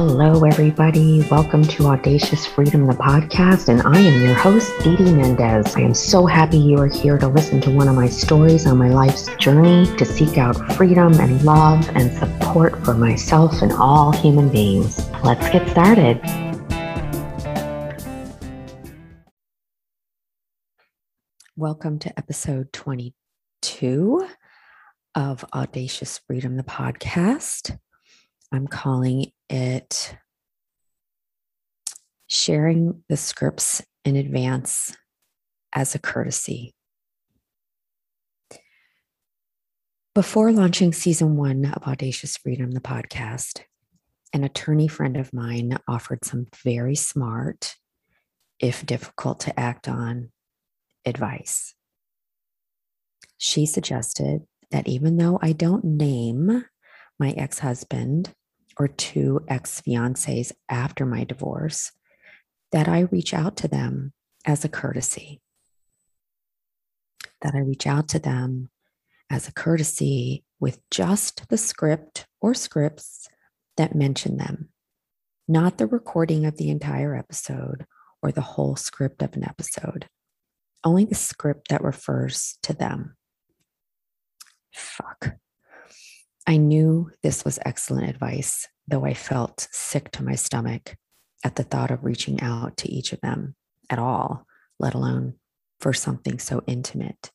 Hello, everybody. Welcome to Audacious Freedom, the podcast, and I am your host, Didi Mendez. I am so happy you are here to listen to one of my stories on my life's journey to seek out freedom and love and support for myself and all human beings. Let's get started. Welcome to episode 22 of Audacious Freedom, the podcast. I'm calling it sharing the scripts in advance as a courtesy. Before launching season one of Audacious Freedom, the podcast, an attorney friend of mine offered some very smart, if difficult to act on, advice. She suggested that even though I don't name my ex husband or two ex fiancés after my divorce, that I reach out to them as a courtesy. That I reach out to them as a courtesy with just the script or scripts that mention them, not the recording of the entire episode or the whole script of an episode, only the script that refers to them. Fuck. I knew this was excellent advice, though I felt sick to my stomach at the thought of reaching out to each of them at all, let alone for something so intimate.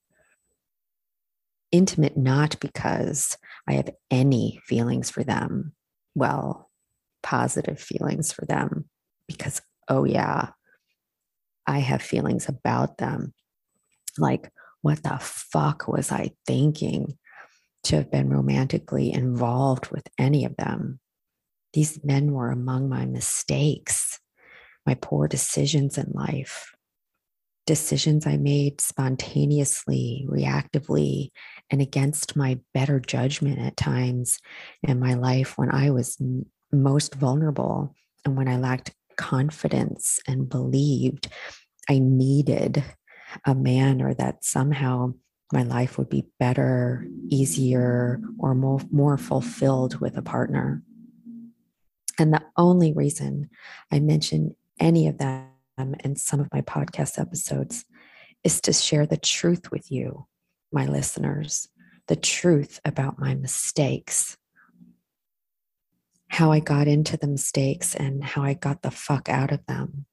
Intimate not because I have any feelings for them, well, positive feelings for them, because, oh, yeah, I have feelings about them. Like, what the fuck was I thinking? To have been romantically involved with any of them. These men were among my mistakes, my poor decisions in life, decisions I made spontaneously, reactively, and against my better judgment at times in my life when I was most vulnerable and when I lacked confidence and believed I needed a man or that somehow my life would be better, easier, or more, more fulfilled with a partner. And the only reason I mention any of them in some of my podcast episodes is to share the truth with you, my listeners, the truth about my mistakes, how I got into the mistakes and how I got the fuck out of them,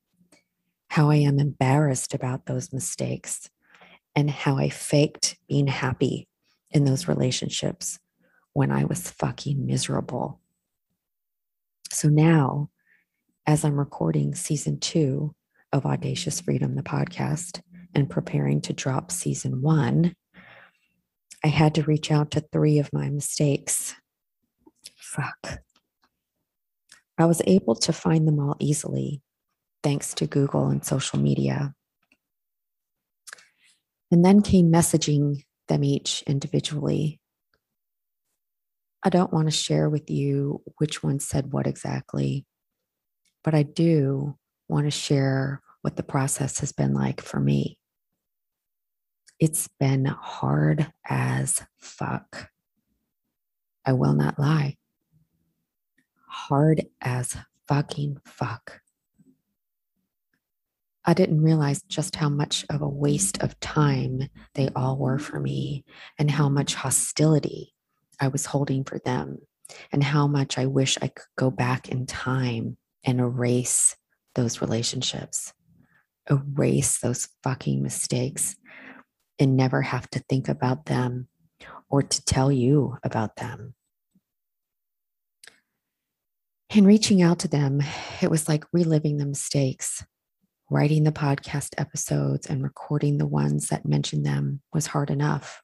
how I am embarrassed about those mistakes and how I faked being happy in those relationships when I was fucking miserable. So now, as I'm recording season two of Audacious Freedom, the podcast, and preparing to drop season one, I had to reach out to three of my mistakes. Fuck. I was able to find them all easily thanks to Google and social media. And then came messaging them each individually. I don't want to share with you which one said what exactly, but I do want to share what the process has been like for me. It's been hard as fuck. I will not lie. Hard as fucking fuck. I didn't realize just how much of a waste of time they all were mm-hmm. for me, and how much hostility I was holding for them, and how much I wish I could go back in time and erase those relationships, erase those fucking mistakes, and never have to think about them or to tell you about them. In reaching out to them, it was like reliving the mistakes writing the podcast episodes and recording the ones that mentioned them was hard enough.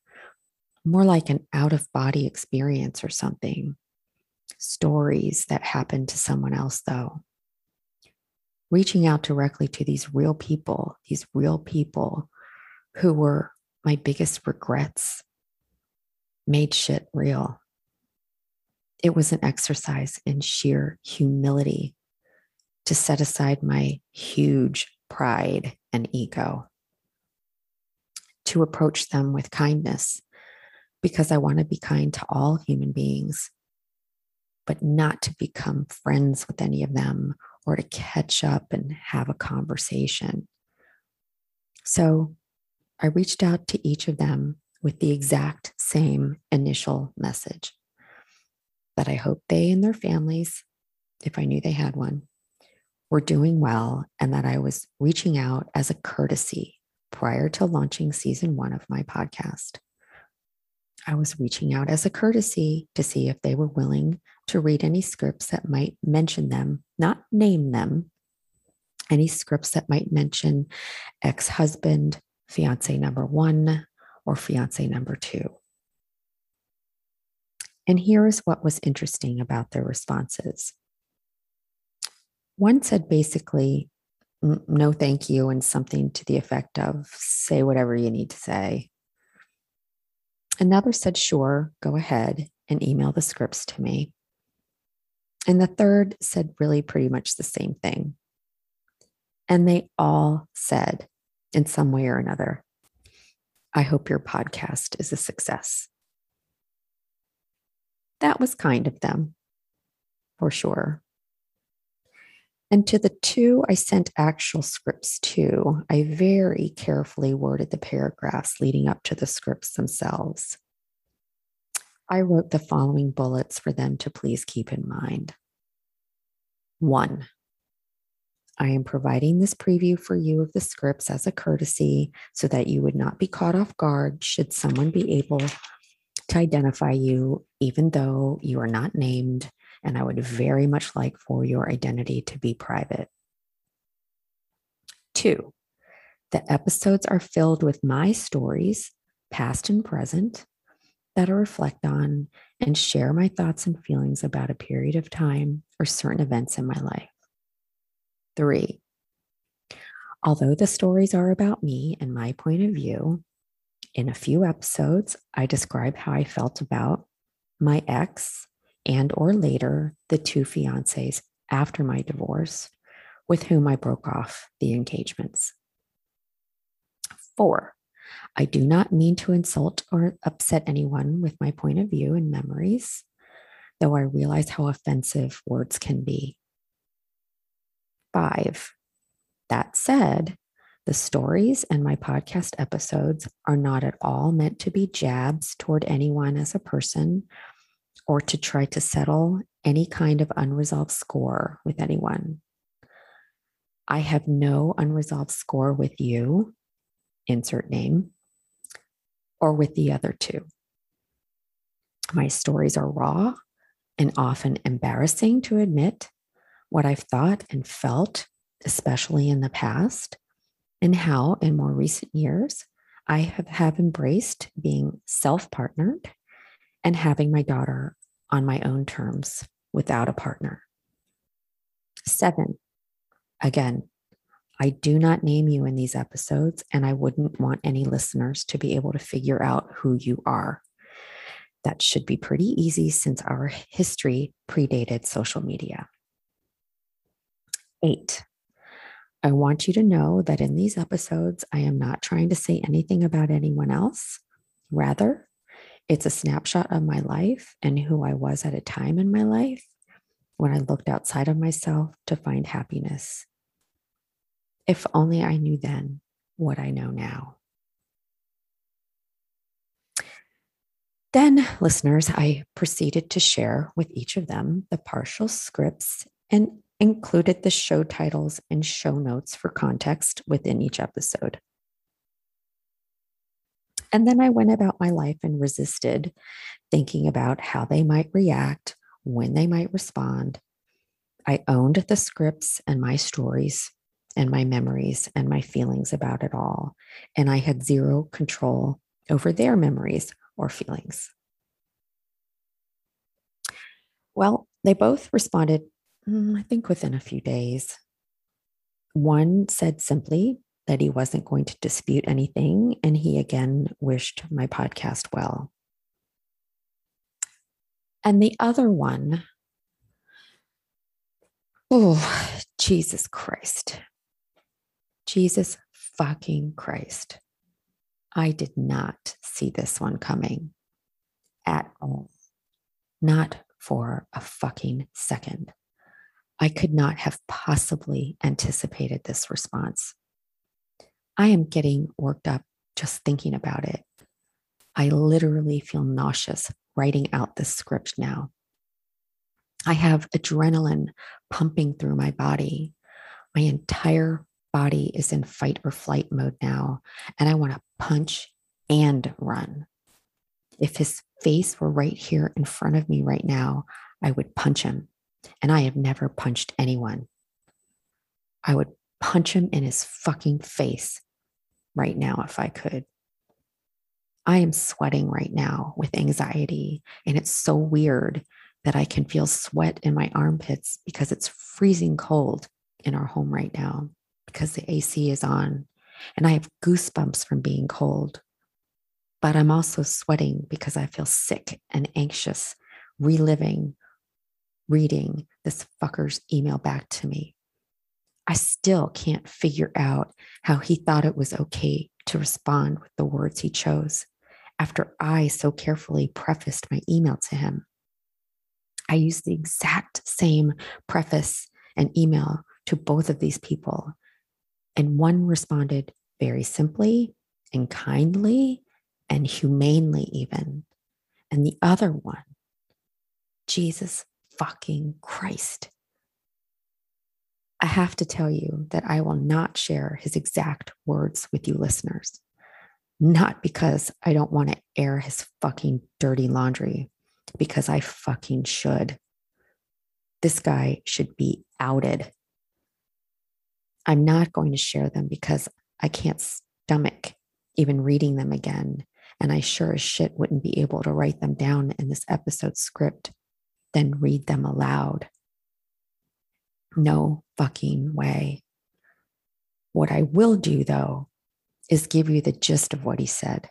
More like an out of body experience or something. Stories that happened to someone else, though. Reaching out directly to these real people, these real people who were my biggest regrets, made shit real. It was an exercise in sheer humility to set aside my huge pride, and ego. To approach them with kindness because I want to be kind to all human beings. but not to become friends with any of them or to catch up and have a conversation. So I reached out to each of them with the exact same initial message that I hope they and their families, if I knew they had one, were doing well and that I was reaching out as a courtesy prior to launching season one of my podcast. I was reaching out as a courtesy to see if they were willing to read any scripts that might mention them, not name them, any scripts that might mention ex husband, fiance number one, or fiance number two. And here is what was interesting about their responses. One said basically, no, thank you, and something to the effect of say whatever you need to say. Another said, sure, go ahead and email the scripts to me. And the third said really pretty much the same thing. And they all said, in some way or another, I hope your podcast is a success. That was kind of them, for sure. And to the two I sent actual scripts to, I very carefully worded the paragraphs leading up to the scripts themselves. I wrote the following bullets for them to please keep in mind. One, I am providing this preview for you of the scripts as a courtesy so that you would not be caught off guard should someone be able to identify you, even though you are not named and I would very much like for your identity to be private. Two, the episodes are filled with my stories, past and present, that I reflect on and share my thoughts and feelings about a period of time or certain events in my life. Three, although the stories are about me and my point of view, in a few episodes, I describe how I felt about my ex and or later the two fiancés after my divorce with whom I broke off the engagements. Four, I do not mean to insult or upset anyone with my point of view and memories, though I realize how offensive words can be. Five, that said, the stories and my podcast episodes are not at all meant to be jabs toward anyone as a person or to try to settle any kind of unresolved score with anyone. I have no unresolved score with you, insert name, or with the other two. My stories are raw and often embarrassing to admit what I've thought and felt, especially in the past, and how in more recent years I have, have embraced being self partnered and having my daughter on my own terms without a partner. Seven, again, I do not name you in these episodes, and I wouldn't want any listeners to be able to figure out who you are. That should be pretty easy since our history predated social media. Eight, I want you to know that in these episodes, I am not trying to say anything about anyone else. Rather, it's a snapshot of my life and who I was at a time in my life when I looked outside of myself to find happiness. If only I knew then what I know now. Then, listeners, I proceeded to share with each of them the partial scripts and included the show titles and show notes for context within each episode. And then I went about my life and resisted thinking about how they might react, when they might respond. I owned the scripts and my stories and my memories and my feelings about it all. And I had zero control over their memories or feelings. Well, they both responded, mm, I think within a few days. One said simply, that he wasn't going to dispute anything. And he again wished my podcast well. And the other one, oh, Jesus Christ. Jesus fucking Christ. I did not see this one coming at all. Not for a fucking second. I could not have possibly anticipated this response. I am getting worked up just thinking about it. I literally feel nauseous writing out this script now. I have adrenaline pumping through my body. My entire body is in fight or flight mode now, and I want to punch and run. If his face were right here in front of me right now, I would punch him. And I have never punched anyone. I would punch him in his fucking face right now if I could. I am sweating right now with anxiety, and it's so weird that I can feel sweat in my armpits because it's freezing cold in our home right now because the AC is on, and I have goosebumps from being cold. But I'm also sweating because I feel sick and anxious, reliving, reading this fucker's email back to me. I still can't figure out how he thought it was okay to respond with the words he chose after I so carefully prefaced my email to him. I used the exact same preface and email to both of these people, and one responded very simply and kindly and humanely, even. And the other one, Jesus fucking Christ. I have to tell you that I will not share his exact words with you listeners. Not because I don't want to air his fucking dirty laundry, because I fucking should. This guy should be outed. I'm not going to share them because I can't stomach even reading them again. And I sure as shit wouldn't be able to write them down in this episode script, then read them aloud. No fucking way. What I will do, though, is give you the gist of what he said.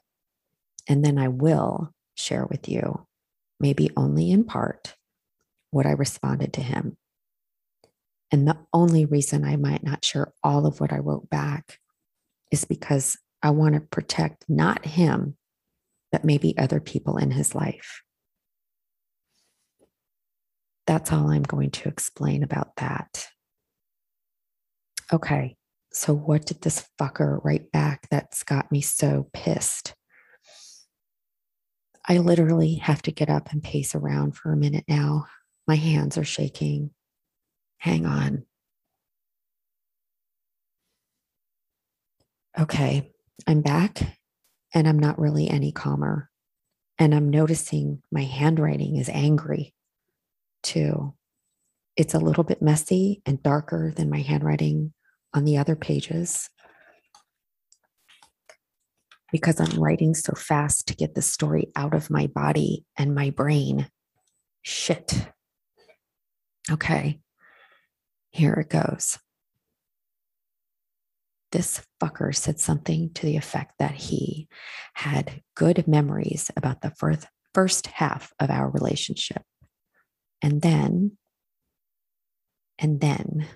And then I will share with you, maybe only in part, what I responded to him. And the only reason I might not share all of what I wrote back is because I want to protect not him, but maybe other people in his life. That's all I'm going to explain about that. Okay, so what did this fucker write back that's got me so pissed? I literally have to get up and pace around for a minute now. My hands are shaking. Hang on. Okay, I'm back and I'm not really any calmer. And I'm noticing my handwriting is angry too. It's a little bit messy and darker than my handwriting on the other pages because I'm writing so fast to get the story out of my body and my brain. Shit. Okay, here it goes. This fucker said something to the effect that he had good memories about the first, first half of our relationship. And then, and then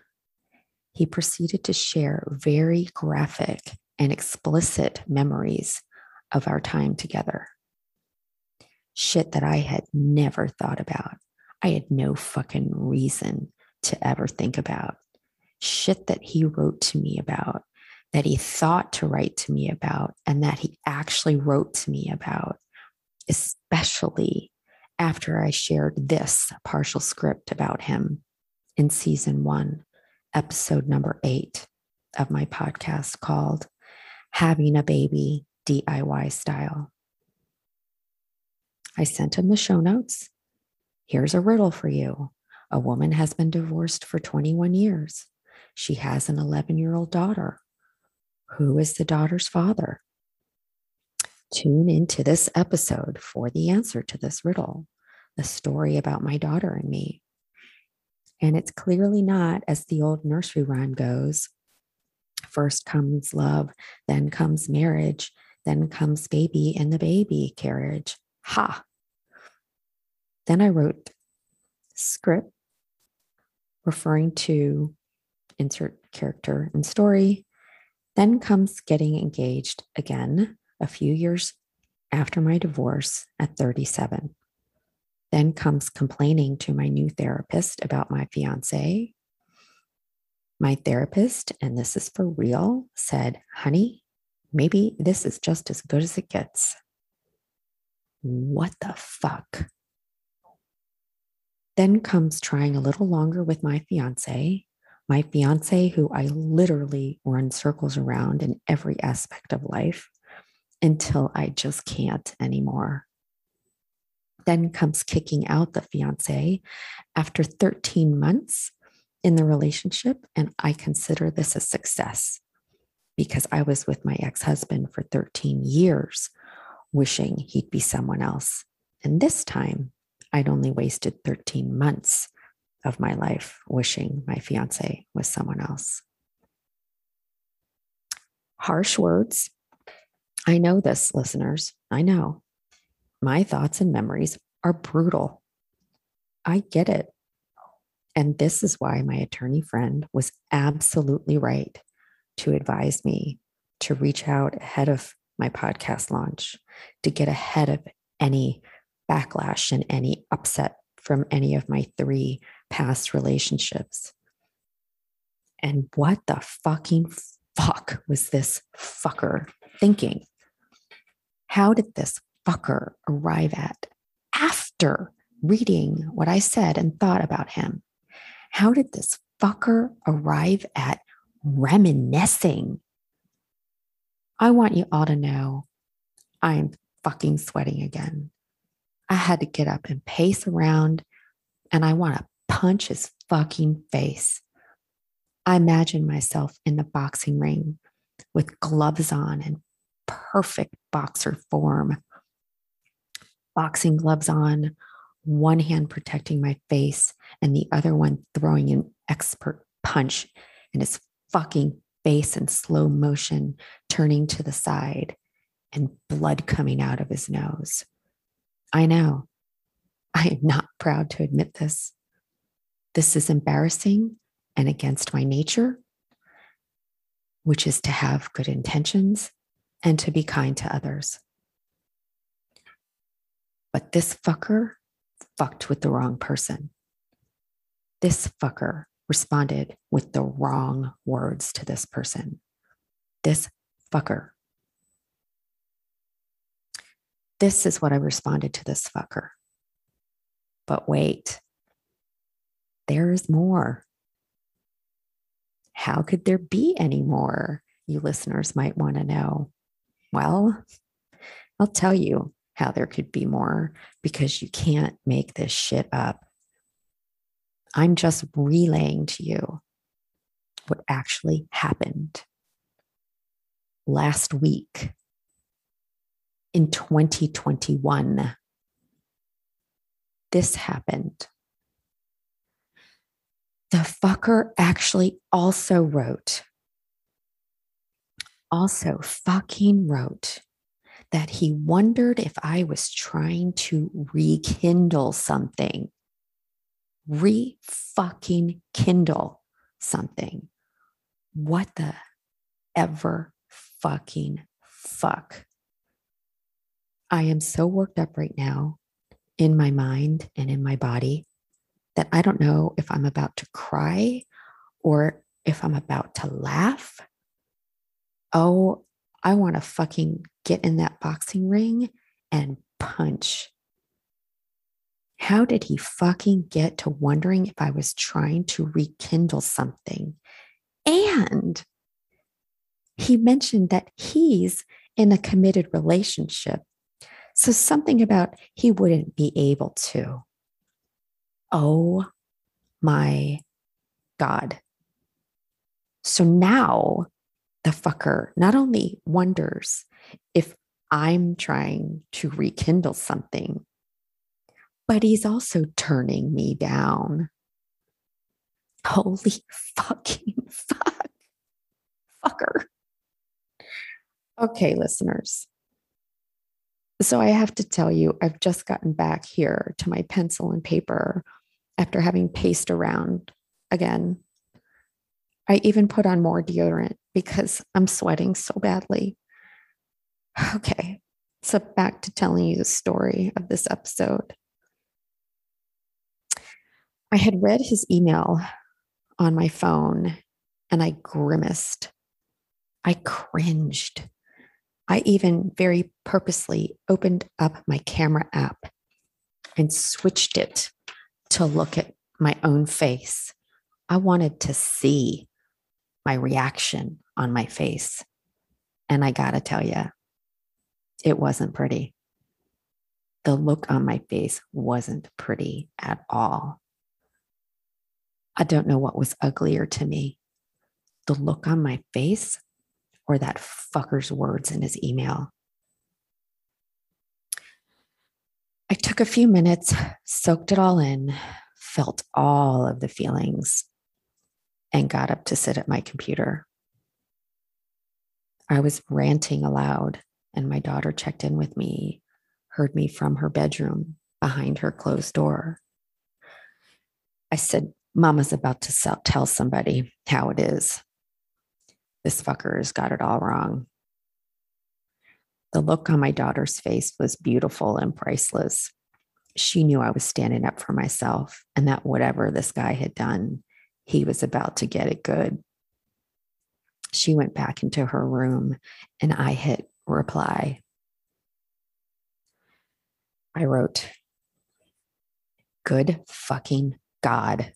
he proceeded to share very graphic and explicit memories of our time together. Shit that I had never thought about. I had no fucking reason to ever think about. Shit that he wrote to me about, that he thought to write to me about, and that he actually wrote to me about, especially after I shared this partial script about him in season one episode number eight of my podcast called Having a Baby DIY Style. I sent him the show notes. Here's a riddle for you. A woman has been divorced for 21 years. She has an 11 year old daughter. Who is the daughter's father? Tune into this episode for the answer to this riddle, the story about my daughter and me. And it's clearly not, as the old nursery rhyme goes first comes love, then comes marriage, then comes baby in the baby carriage. Ha! Then I wrote script referring to insert character and story. Then comes getting engaged again a few years after my divorce at 37. Then comes complaining to my new therapist about my fiance. My therapist, and this is for real, said, honey, maybe this is just as good as it gets. What the fuck? Then comes trying a little longer with my fiance, my fiance, who I literally run circles around in every aspect of life until I just can't anymore. Then comes kicking out the fiance after 13 months in the relationship. And I consider this a success because I was with my ex husband for 13 years, wishing he'd be someone else. And this time, I'd only wasted 13 months of my life wishing my fiance was someone else. Harsh words. I know this, listeners. I know. My thoughts and memories are brutal. I get it. And this is why my attorney friend was absolutely right to advise me to reach out ahead of my podcast launch, to get ahead of any backlash and any upset from any of my three past relationships. And what the fucking fuck was this fucker thinking? How did this fucker arrive at after reading what I said and thought about him? How did this fucker arrive at reminiscing? I want you all to know I'm fucking sweating again. I had to get up and pace around, and I want to punch his fucking face. I imagine myself in the boxing ring with gloves on and perfect boxer form. Boxing gloves on, one hand protecting my face and the other one throwing an expert punch in his fucking face in slow motion, turning to the side and blood coming out of his nose. I know. I am not proud to admit this. This is embarrassing and against my nature, which is to have good intentions and to be kind to others. But this fucker fucked with the wrong person. This fucker responded with the wrong words to this person. This fucker this is what I responded to this fucker. But wait, there is more. How could there be any more? You listeners might want to know. Well, I'll tell you how there could be more because you can't make this shit up. I'm just relaying to you what actually happened last week in 2021. This happened. The fucker actually also wrote, also fucking wrote that he wondered if I was trying to rekindle something. Re fucking kindle something. What the ever fucking fuck? I am so worked up right now in my mind and in my body that I don't know if I'm about to cry or if I'm about to laugh. Oh, I want to fucking get in that boxing ring and punch. How did he fucking get to wondering if I was trying to rekindle something? And he mentioned that he's in a committed relationship so something about he wouldn't be able to. Oh my God. So now the fucker not only wonders if I'm trying to rekindle something, but he's also turning me down. Holy fucking fuck. Fucker. Okay, listeners. So I have to tell you, I've just gotten back here to my pencil and paper after having paced around again. I even put on more deodorant because I'm sweating so badly. Okay, so back to telling you the story of this episode. I had read his email on my phone and I grimaced. I cringed. I even very purposely opened up my camera app and switched it to look at my own face. I wanted to see my reaction on my face. And I got to tell you, it wasn't pretty. The look on my face wasn't pretty at all. I don't know what was uglier to me the look on my face or that fucker's words in his email. I took a few minutes, soaked it all in, felt all of the feelings, and got up to sit at my computer. I was ranting aloud, and my daughter checked in with me, heard me from her bedroom behind her closed door. I said, Mama's about to tell somebody how it is. This fucker's got it all wrong. The look on my daughter's face was beautiful and priceless. She knew I was standing up for myself and that whatever this guy had done, he was about to get it good. She went back into her room and I hit reply. I wrote, Good fucking God.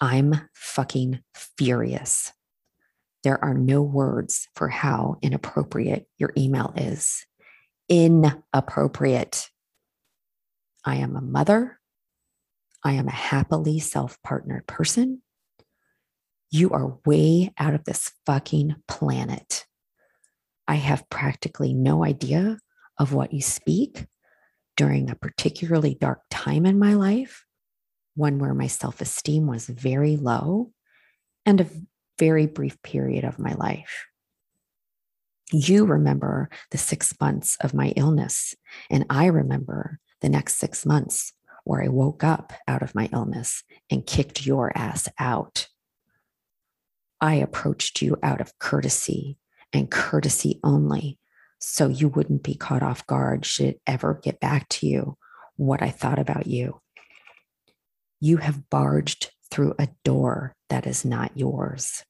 I'm fucking furious. There are no words for how inappropriate your email is. Inappropriate. I am a mother. I am a happily self partnered person. You are way out of this fucking planet. I have practically no idea of what you speak during a particularly dark time in my life, one where my self esteem was very low, and a very brief period of my life. You remember the six months of my illness, and I remember the next six months where I woke up out of my illness and kicked your ass out. I approached you out of courtesy and courtesy only, so you wouldn't be caught off guard should it ever get back to you what I thought about you. You have barged through a door that is not yours.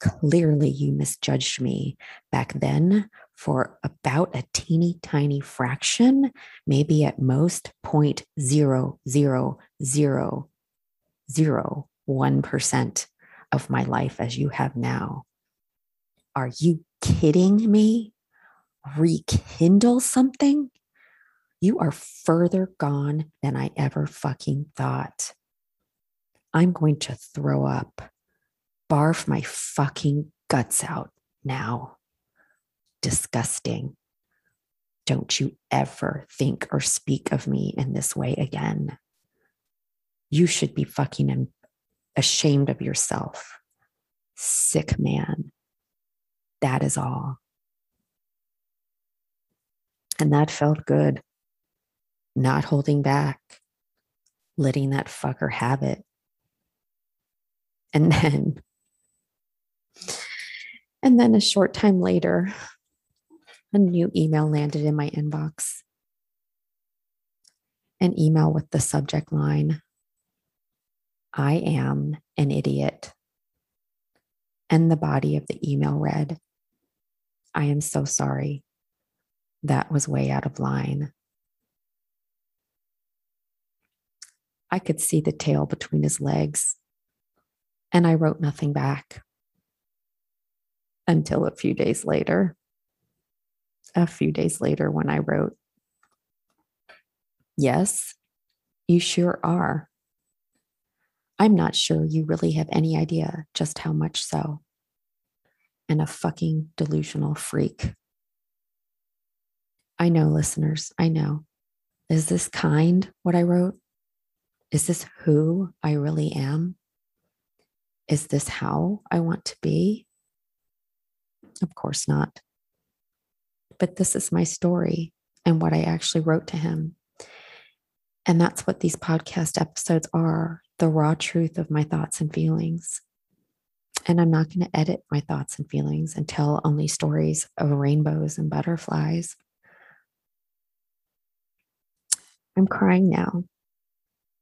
Clearly, you misjudged me back then for about a teeny tiny fraction, maybe at most 0.00001% of my life as you have now. Are you kidding me? Rekindle something? You are further gone than I ever fucking thought. I'm going to throw up, barf my fucking guts out now. Disgusting. Don't you ever think or speak of me in this way again. You should be fucking ashamed of yourself. Sick man. That is all. And that felt good. Not holding back, letting that fucker have it. And then, and then a short time later, a new email landed in my inbox. An email with the subject line I am an idiot. And the body of the email read I am so sorry. That was way out of line. I could see the tail between his legs and I wrote nothing back until a few days later. A few days later, when I wrote, Yes, you sure are. I'm not sure you really have any idea just how much so. And a fucking delusional freak. I know, listeners, I know. Is this kind what I wrote? Is this who I really am? Is this how I want to be? Of course not. But this is my story and what I actually wrote to him. And that's what these podcast episodes are the raw truth of my thoughts and feelings. And I'm not going to edit my thoughts and feelings and tell only stories of rainbows and butterflies. I'm crying now.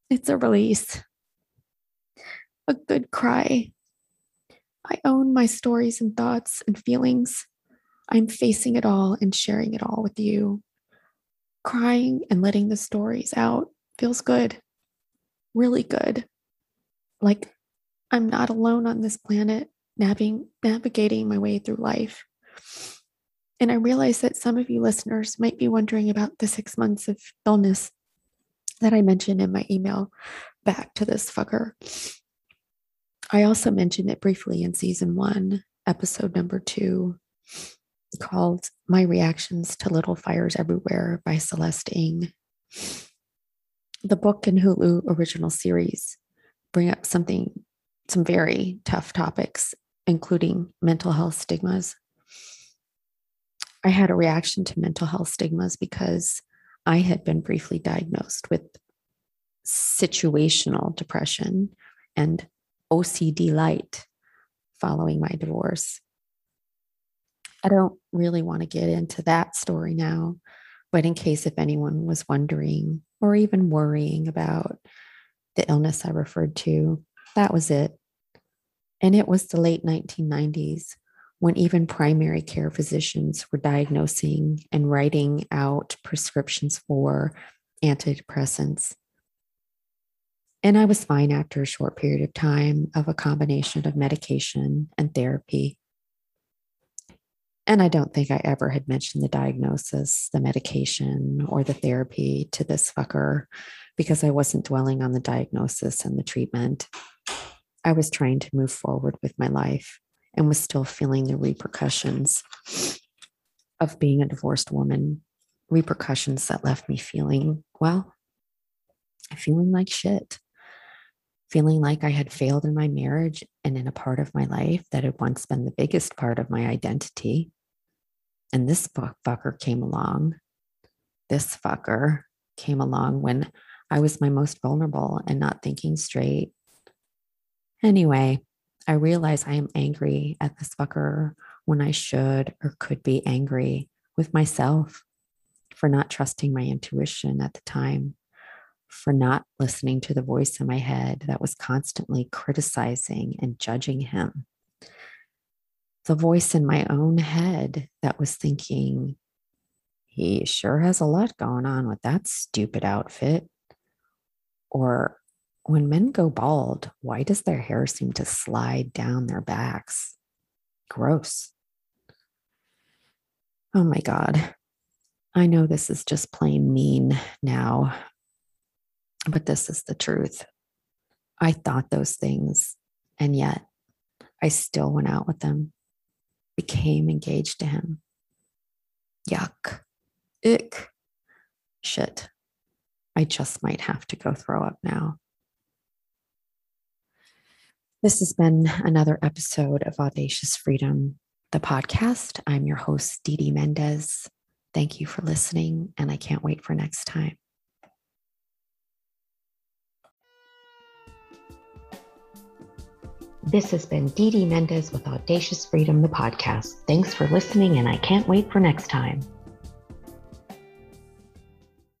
It's a release. a good cry. I own my stories and thoughts and feelings. I'm facing it all and sharing it all with you. Crying and letting the stories out feels good, really good. Like I'm not alone on this planet, navigating, navigating my way through life. And I realize that some of you listeners might be wondering about the six months of illness that I mentioned in my email back to this fucker. I also mentioned it briefly in season one, episode number two, called My Reactions to Little Fires Everywhere by Celeste Ng. The book and Hulu original series bring up something, some very tough topics, including mental health stigmas. I had a reaction to mental health stigmas because I had been briefly diagnosed with situational depression and OCD light following my divorce. I don't really want to get into that story now, but in case if anyone was wondering or even worrying about the illness I referred to, that was it. And it was the late 1990s when even primary care physicians were diagnosing and writing out prescriptions for antidepressants. And I was fine after a short period of time of a combination of medication and therapy. And I don't think I ever had mentioned the diagnosis, the medication, or the therapy to this fucker because I wasn't dwelling on the diagnosis and the treatment. I was trying to move forward with my life and was still feeling the repercussions of being a divorced woman, repercussions that left me feeling, well, feeling like shit, feeling like I had failed in my marriage and in a part of my life that had once been the biggest part of my identity. And this fucker came along. This fucker came along when I was my most vulnerable and not thinking straight. Anyway, I realize I am angry at this fucker when I should or could be angry with myself for not trusting my intuition at the time, for not listening to the voice in my head that was constantly criticizing and judging him. The voice in my own head that was thinking, he sure has a lot going on with that stupid outfit. Or when men go bald, why does their hair seem to slide down their backs? Gross. Oh my God. I know this is just plain mean now, but this is the truth. I thought those things, and yet I still went out with them, became engaged to him. Yuck. Ick. Shit. I just might have to go throw up now. This has been another episode of Audacious Freedom, the podcast. I'm your host, Dee Dee Mendez. Thank you for listening, and I can't wait for next time. This has been Dee Dee Mendez with Audacious Freedom, the podcast. Thanks for listening, and I can't wait for next time.